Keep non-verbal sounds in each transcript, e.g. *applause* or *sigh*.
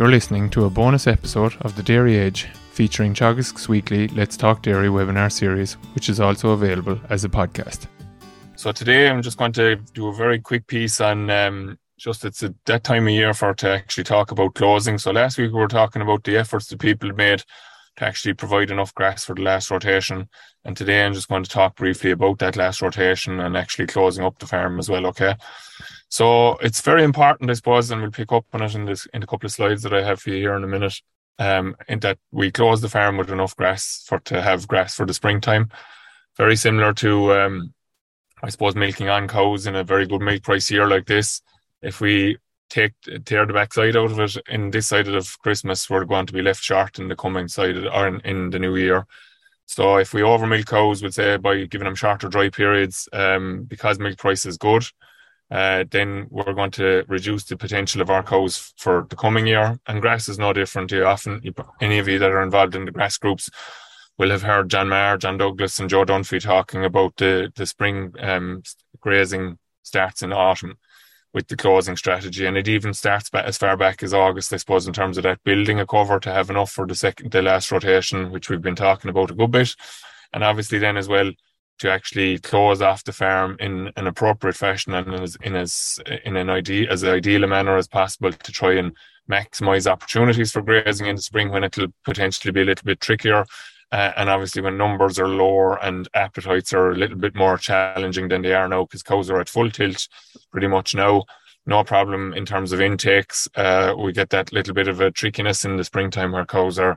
You're listening to a bonus episode of The Dairy Edge featuring Teagasc's weekly Let's Talk Dairy webinar series, which is also available as a podcast. So today I'm just going to do a very quick piece on um, just it's a, that time of year for to actually talk about closing. So last week we were talking about the efforts that people made to actually provide enough grass for the last rotation. And today I'm just going to talk briefly about that last rotation and actually closing up the farm as well. Okay. So it's very important, I suppose, and we'll pick up on it in this in a couple of slides that I have for you here in a minute. Um, in that we close the farm with enough grass for to have grass for the springtime. Very similar to um, I suppose milking on cows in a very good milk price year like this. If we take tear the backside out of it in this side of Christmas, we're going to be left short in the coming side of, or in, in the new year. So if we over milk cows, we'd say by giving them shorter dry periods, um, because milk price is good, uh, then we're going to reduce the potential of our cows for the coming year. And grass is no different. You often, any of you that are involved in the grass groups will have heard John Maher, John Douglas, and Joe Dunphy talking about the the spring um, grazing starts in autumn with the closing strategy, and it even starts as far back as August, I suppose, in terms of that building a cover to have enough for the second, the last rotation, which we've been talking about a good bit, and obviously then as well to actually close off the farm in an appropriate fashion and as, in as in an ideal as ideal a manner as possible to try and maximize opportunities for grazing in the spring when it'll potentially be a little bit trickier uh, and obviously, when numbers are lower and appetites are a little bit more challenging than they are now, because cows are at full tilt pretty much now, no problem in terms of intakes. Uh, we get that little bit of a trickiness in the springtime where cows are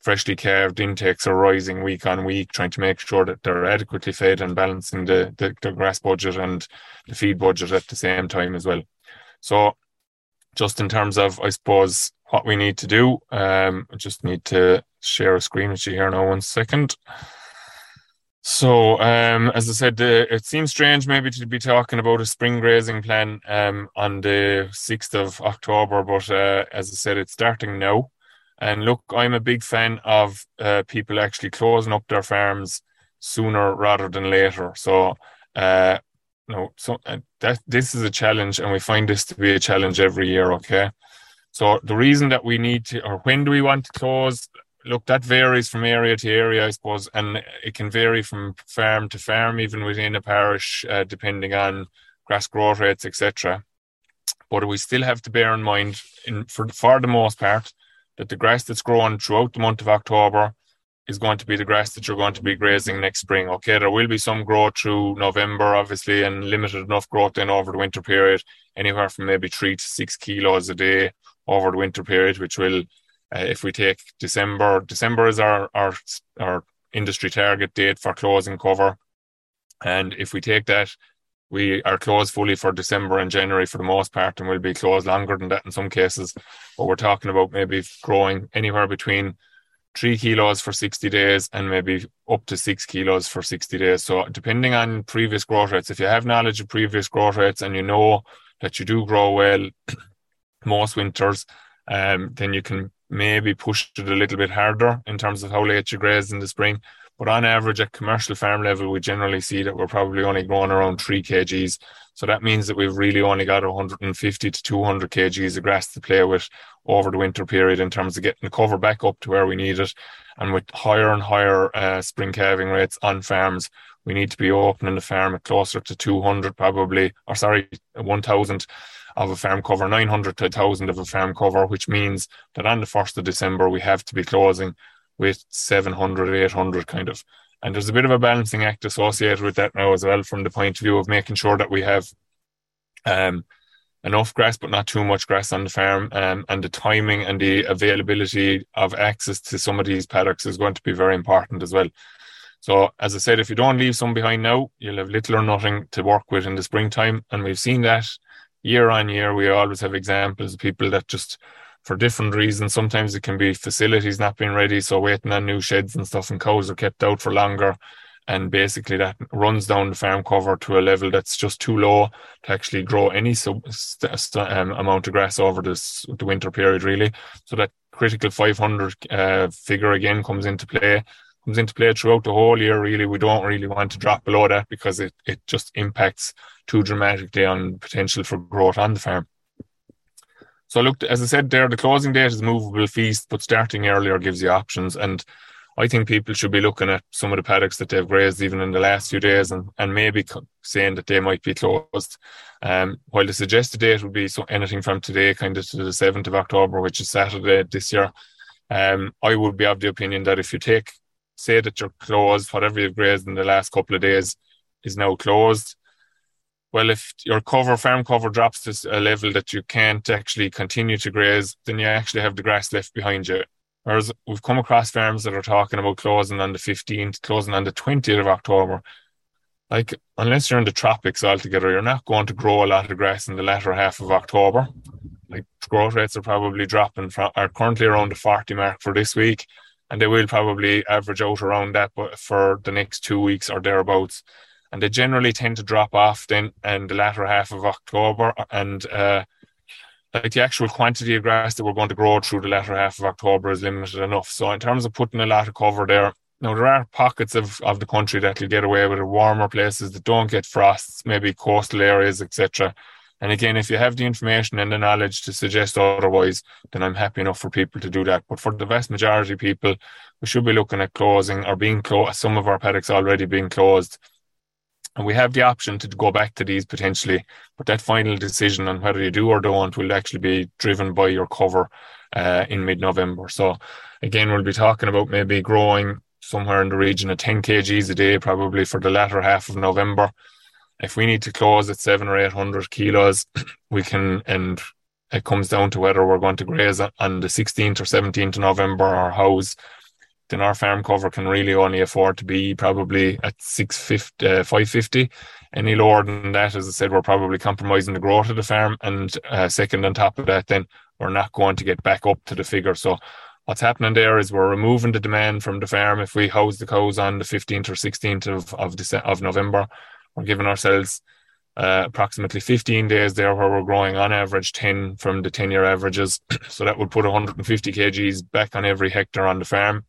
freshly calved, intakes are rising week on week, trying to make sure that they're adequately fed and balancing the, the, the grass budget and the feed budget at the same time as well. So, just in terms of, I suppose, what we need to do, um, I just need to share a screen with you here now one second. So, um, as I said, it seems strange maybe to be talking about a spring grazing plan um, on the 6th of October, but uh, as I said, it's starting now. And look, I'm a big fan of uh, people actually closing up their farms sooner rather than later. So, uh, no, so uh, that this is a challenge, and we find this to be a challenge every year. Okay, so the reason that we need to, or when do we want to close? look, that varies from area to area, I suppose, and it can vary from farm to farm, even within a parish, uh, depending on grass growth rates, etc. But we still have to bear in mind, in, for for the most part, that the grass that's grown throughout the month of October is going to be the grass that you're going to be grazing next spring. Okay, there will be some growth through November, obviously, and limited enough growth then over the winter period, anywhere from maybe three to six kilos a day over the winter period, which will uh, if we take December, December is our, our our industry target date for closing cover, and if we take that, we are closed fully for December and January for the most part, and we'll be closed longer than that in some cases. But we're talking about maybe growing anywhere between three kilos for 60 days and maybe up to six kilos for 60 days. So, depending on previous growth rates, if you have knowledge of previous growth rates and you know that you do grow well *clears throat* most winters, um, then you can maybe push it a little bit harder in terms of how late you graze in the spring. But on average, at commercial farm level, we generally see that we're probably only growing around three kgs. So that means that we've really only got 150 to 200 kgs of grass to play with over the winter period in terms of getting the cover back up to where we need it. And with higher and higher uh, spring calving rates on farms, we need to be opening the farm at closer to 200 probably, or sorry, 1000 of a farm cover, 900 to 1,000 of a farm cover, which means that on the 1st of December, we have to be closing with 700, 800 kind of. And there's a bit of a balancing act associated with that now as well, from the point of view of making sure that we have um, enough grass, but not too much grass on the farm. Um, and the timing and the availability of access to some of these paddocks is going to be very important as well. So, as I said, if you don't leave some behind now, you'll have little or nothing to work with in the springtime. And we've seen that year on year, we always have examples of people that just, for different reasons, sometimes it can be facilities not being ready, so waiting on new sheds and stuff, and cows are kept out for longer. And basically, that runs down the farm cover to a level that's just too low to actually grow any sub, um, amount of grass over this the winter period, really. So that critical 500 uh, figure again comes into play comes into play throughout the whole year. Really, we don't really want to drop below that because it, it just impacts too dramatically on potential for growth on the farm. So look, as I said there, the closing date is movable feast, but starting earlier gives you options. And I think people should be looking at some of the paddocks that they've grazed even in the last few days and, and maybe saying that they might be closed. Um, while the suggested date would be so anything from today kind of to the 7th of October, which is Saturday this year. Um, I would be of the opinion that if you take, say that you're closed, whatever you've grazed in the last couple of days is now closed. Well, if your cover, farm cover drops to a level that you can't actually continue to graze, then you actually have the grass left behind you Whereas we've come across farms that are talking about closing on the 15th, closing on the 20th of October. Like, unless you're in the tropics altogether, you're not going to grow a lot of grass in the latter half of October. Like, growth rates are probably dropping from, are currently around the 40 mark for this week, and they will probably average out around that for the next two weeks or thereabouts. And they generally tend to drop off then in the latter half of October and uh, like the actual quantity of grass that we're going to grow through the latter half of October is limited enough. So in terms of putting a lot of cover there, now there are pockets of, of the country that will get away with it, warmer places that don't get frosts, maybe coastal areas, etc. And again, if you have the information and the knowledge to suggest otherwise, then I'm happy enough for people to do that. But for the vast majority of people, we should be looking at closing or being closed. Some of our paddocks already being closed and we have the option to go back to these potentially, but that final decision on whether you do or don't will actually be driven by your cover uh, in mid November. So, again, we'll be talking about maybe growing somewhere in the region of 10 kgs a day, probably for the latter half of November. If we need to close at seven or 800 kilos, *clears throat* we can, and it comes down to whether we're going to graze on the 16th or 17th of November or how's then our farm cover can really only afford to be probably at 650, uh, 550. Any lower than that, as I said, we're probably compromising the growth of the farm. And uh, second, on top of that, then we're not going to get back up to the figure. So what's happening there is we're removing the demand from the farm. If we house the cows on the 15th or 16th of, of, December, of November, we're giving ourselves uh, approximately 15 days there where we're growing on average 10 from the 10 year averages. *clears throat* so that would put 150 kgs back on every hectare on the farm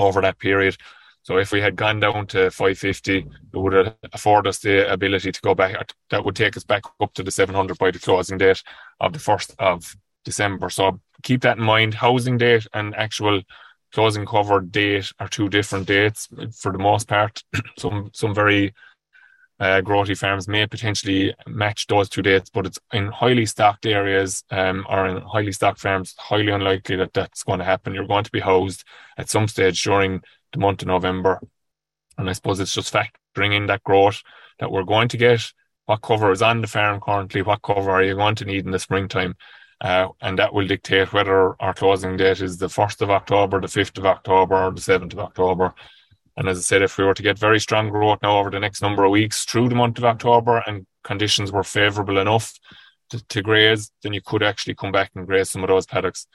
over that period. So if we had gone down to 550, it would afford us the ability to go back. That would take us back up to the 700 by the closing date of the 1st of December. So keep that in mind. Housing date and actual closing cover date are two different dates for the most part. *clears throat* some some very uh, growthy farms may potentially match those two dates, but it's in highly stocked areas um, or in highly stocked farms, highly unlikely that that's going to happen. You're going to be housed at some stage during the month of November. And I suppose it's just factoring in that growth that we're going to get. What cover is on the farm currently? What cover are you going to need in the springtime? Uh, and that will dictate whether our closing date is the 1st of October, the 5th of October, or the 7th of October. And as I said, if we were to get very strong growth now over the next number of weeks through the month of October and conditions were favourable enough to, to graze, then you could actually come back and graze some of those paddocks.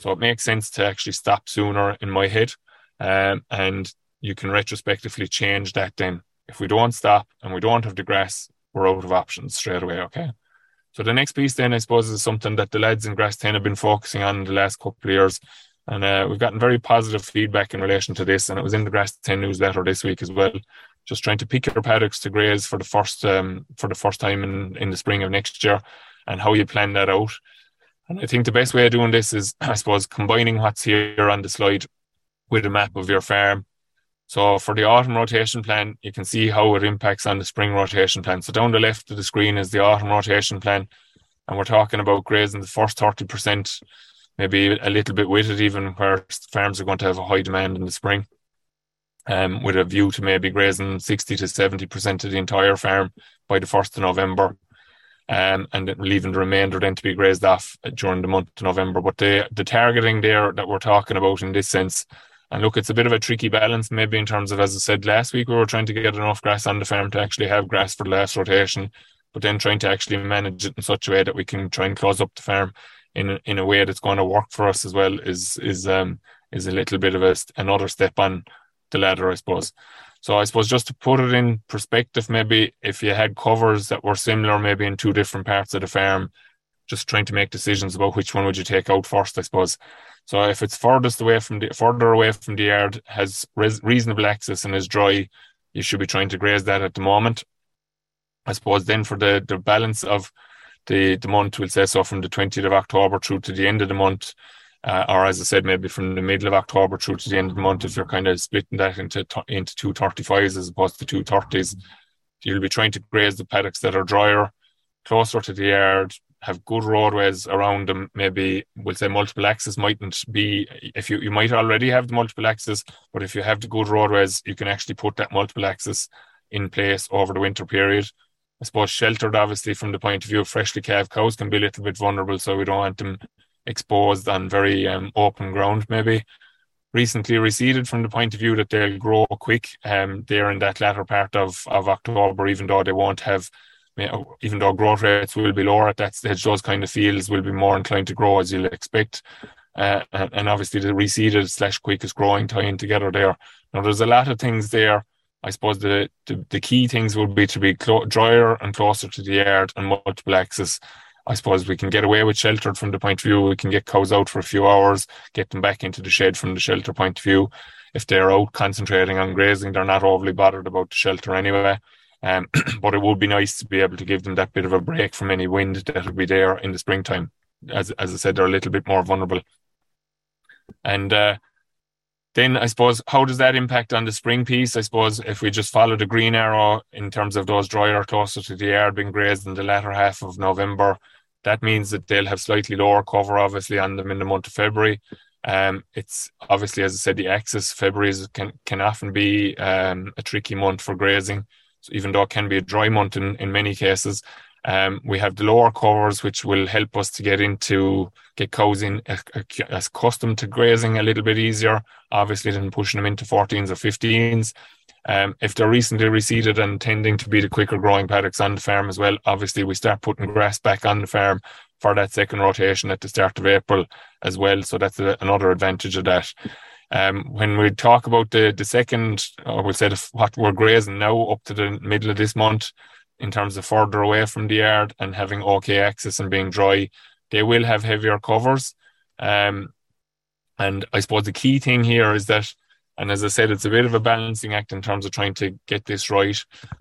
So it makes sense to actually stop sooner in my head. Um, and you can retrospectively change that then. If we don't stop and we don't have the grass, we're out of options straight away, okay? So the next piece then, I suppose, is something that the lads in Grass 10 have been focusing on the last couple of years, and uh, we've gotten very positive feedback in relation to this. And it was in the Grass 10 newsletter this week as well. Just trying to pick your paddocks to graze for the first um, for the first time in, in the spring of next year and how you plan that out. And I think the best way of doing this is, I suppose, combining what's here on the slide with a map of your farm. So for the autumn rotation plan, you can see how it impacts on the spring rotation plan. So down the left of the screen is the autumn rotation plan. And we're talking about grazing the first 30% maybe a little bit it, even where farms are going to have a high demand in the spring, um, with a view to maybe grazing 60 to 70% of the entire farm by the 1st of November. Um, and leaving the remainder then to be grazed off during the month of November. But the the targeting there that we're talking about in this sense, and look, it's a bit of a tricky balance, maybe in terms of, as I said last week, we were trying to get enough grass on the farm to actually have grass for the last rotation, but then trying to actually manage it in such a way that we can try and close up the farm in in a way that's going to work for us as well is is um is a little bit of a, another step on the ladder, I suppose. So I suppose just to put it in perspective, maybe if you had covers that were similar, maybe in two different parts of the farm, just trying to make decisions about which one would you take out first, I suppose. So if it's furthest away from the further away from the yard, has res, reasonable access and is dry, you should be trying to graze that at the moment. I suppose then for the the balance of the, the month, we'll say so from the 20th of October through to the end of the month. Uh, or as I said, maybe from the middle of October through to the end of the month, if you're kind of splitting that into into two thirty fives as opposed to two thirties, you'll be trying to graze the paddocks that are drier, closer to the yard, have good roadways around them. Maybe we'll say multiple access mightn't be if you you might already have the multiple access, but if you have the good roadways, you can actually put that multiple access in place over the winter period. I suppose sheltered, obviously, from the point of view of freshly calved cows, can be a little bit vulnerable, so we don't want them exposed on very um, open ground. Maybe recently reseeded from the point of view that they'll grow quick. Um, they're in that latter part of of October, even though they won't have even though growth rates will be lower at that stage, those kind of fields will be more inclined to grow as you'll expect. Uh, and, obviously the reseeded slash quickest growing tying together there. Now there's a lot of things there. I suppose the, the, the key things would be to be clo- drier and closer to the yard and multiple access. I suppose we can get away with sheltered from the point of view. We can get cows out for a few hours, get them back into the shed from the shelter point of view. If they're out concentrating on grazing, they're not overly bothered about the shelter anyway. Um, *clears throat* but it would be nice to be able to give them that bit of a break from any wind that would be there in the springtime. As as I said, they're a little bit more vulnerable. And uh, then I suppose how does that impact on the spring piece? I suppose if we just follow the green arrow in terms of those drier closer to the air being grazed in the latter half of November, that means that they'll have slightly lower cover, obviously, on them in the month of February. Um, it's obviously, as I said, the axis February is, can can often be um, a tricky month for grazing. So even though it can be a dry month in, in many cases, um, we have the lower covers, which will help us to get into get cows in as accustomed to grazing a little bit easier, obviously, than pushing them into 14s or 15s. Um, if they're recently reseeded and tending to be the quicker growing paddocks on the farm as well, obviously we start putting grass back on the farm for that second rotation at the start of April as well. So that's a, another advantage of that. Um, when we talk about the the second, or we'll say what we're grazing now up to the middle of this month, in terms of further away from the yard and having okay access and being dry, they will have heavier covers. Um, and I suppose the key thing here is that and as I said, it's a bit of a balancing act in terms of trying to get this right.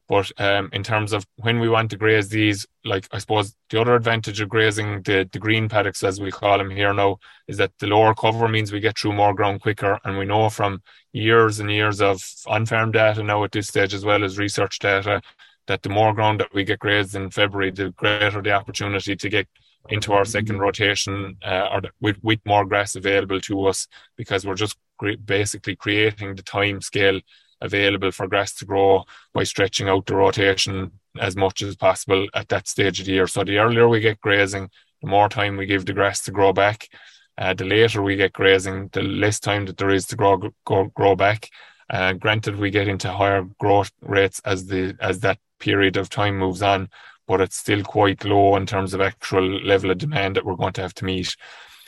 But um, in terms of when we want to graze these, like I suppose the other advantage of grazing the, the green paddocks, as we call them here now, is that the lower cover means we get through more ground quicker. And we know from years and years of on farm data now at this stage, as well as research data, that the more ground that we get grazed in February, the greater the opportunity to get into our second rotation uh, or with, with more grass available to us because we're just basically creating the time scale available for grass to grow by stretching out the rotation as much as possible at that stage of the year. So the earlier we get grazing, the more time we give the grass to grow back. Uh, the later we get grazing, the less time that there is to grow grow, grow back. Uh, granted, we get into higher growth rates as the as that period of time moves on, but it's still quite low in terms of actual level of demand that we're going to have to meet.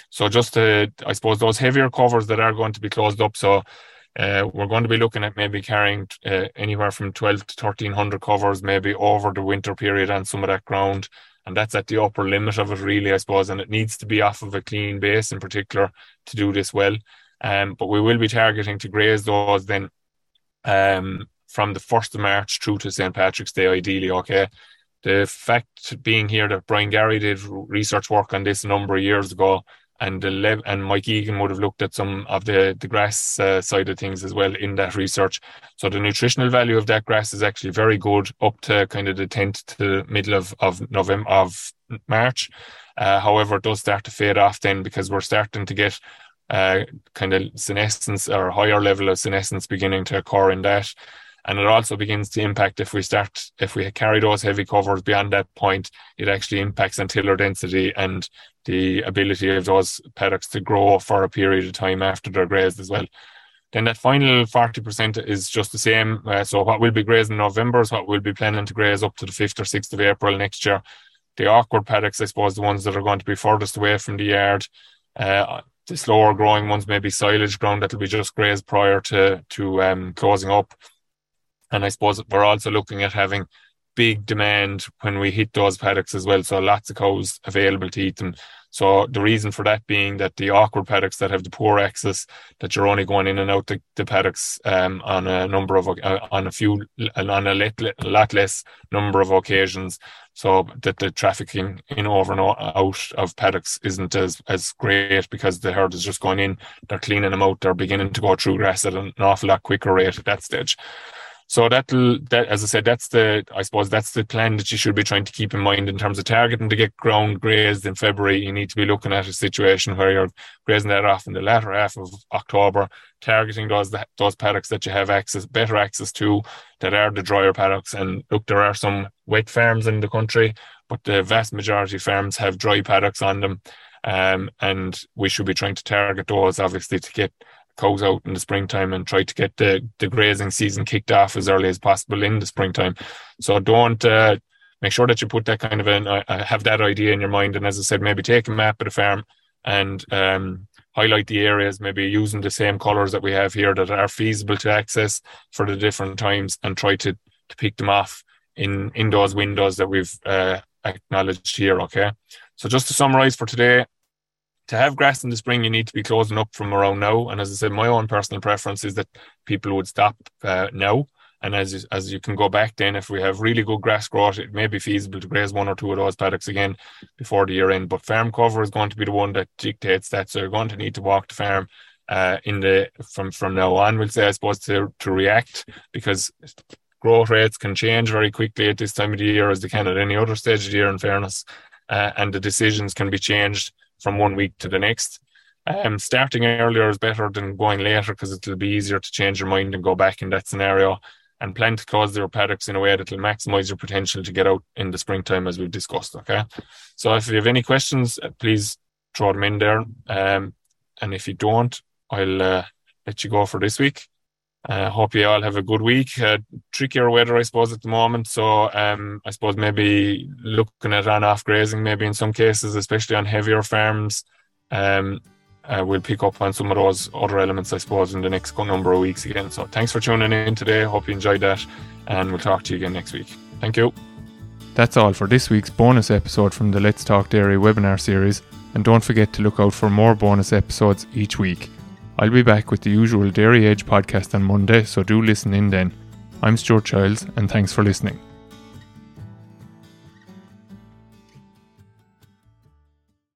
So just to, I suppose those heavier covers that are going to be closed up. So uh, we're going to be looking at maybe carrying uh, anywhere from 12 to 1300 covers maybe over the winter period on some of that ground. And that's at the upper limit of it, really, I suppose. And it needs to be off of a clean base in particular to do this well. Um, but we will be targeting to graze those then um, from the 1st of March through to St. Patrick's Day, ideally, okay? The fact being here that Brian Garry did research work on this a number of years ago and the lev- and Mike Egan would have looked at some of the the grass uh, side of things as well in that research. So the nutritional value of that grass is actually very good up to kind of the 10th to the middle of of November of March. Uh, however, it does start to fade off then because we're starting to get uh, kind of senescence or higher level of senescence beginning to occur in that. And it also begins to impact if we start if we carry those heavy covers beyond that point it actually impacts on tiller density and the ability of those paddocks to grow for a period of time after they're grazed as well. Then that final 40% is just the same. Uh, so what we'll be grazed in november is what we'll be planning to graze up to the 5th or 6th of april next year. The awkward paddocks i suppose the ones that are going to be furthest away from the yard uh, the slower growing ones maybe silage ground that'll be just grazed prior to to um, closing up and I suppose we're also looking at having big demand when we hit those paddocks as well. So lots of cows available to eat them. So the reason for that being that the awkward paddocks that have the poor access, that you're only going in and out the, the paddocks um, on a number of uh, on a few on a lot, lot less number of occasions, so that the trafficking in over and out of paddocks isn't as as great because the herd is just going in, they're cleaning them out, they're beginning to go through grass at an awful lot quicker rate at that stage. So that'll that as I said, that's the I suppose that's the plan that you should be trying to keep in mind in terms of targeting to get ground grazed in February. You need to be looking at a situation where you're grazing that off in the latter half of October, targeting those those paddocks that you have access better access to that are the drier paddocks. And look, there are some wet farms in the country, but the vast majority of farms have dry paddocks on them. Um, and we should be trying to target those obviously to get cows out in the springtime and try to get the, the grazing season kicked off as early as possible in the springtime. So don't uh, make sure that you put that kind of an uh, uh, have that idea in your mind. And as I said, maybe take a map of the farm and um, highlight the areas, maybe using the same colors that we have here that are feasible to access for the different times and try to, to pick them off in, in those windows that we've uh, acknowledged here. Okay. So just to summarize for today, to have grass in the spring, you need to be closing up from around now. And as I said, my own personal preference is that people would stop uh, now. And as as you can go back, then if we have really good grass growth, it may be feasible to graze one or two of those paddocks again before the year end. But farm cover is going to be the one that dictates that. So you're going to need to walk the farm uh, in the from from now on. We'll say, I suppose, to to react because growth rates can change very quickly at this time of the year, as they can at any other stage of the year. In fairness, uh, and the decisions can be changed from one week to the next. Um, starting earlier is better than going later because it'll be easier to change your mind and go back in that scenario and plan to close their paddocks in a way that will maximize your potential to get out in the springtime as we've discussed. Okay. So if you have any questions, uh, please throw them in there. Um, and if you don't, I'll uh, let you go for this week. I uh, hope you all have a good week. Uh, trickier weather, I suppose, at the moment. So um, I suppose maybe looking at on-off grazing, maybe in some cases, especially on heavier farms, um, uh, we'll pick up on some of those other elements, I suppose, in the next number of weeks again. So thanks for tuning in today. Hope you enjoyed that, and we'll talk to you again next week. Thank you. That's all for this week's bonus episode from the Let's Talk Dairy webinar series, and don't forget to look out for more bonus episodes each week. I'll be back with the usual Dairy Edge podcast on Monday, so do listen in then. I'm Stuart Childs, and thanks for listening.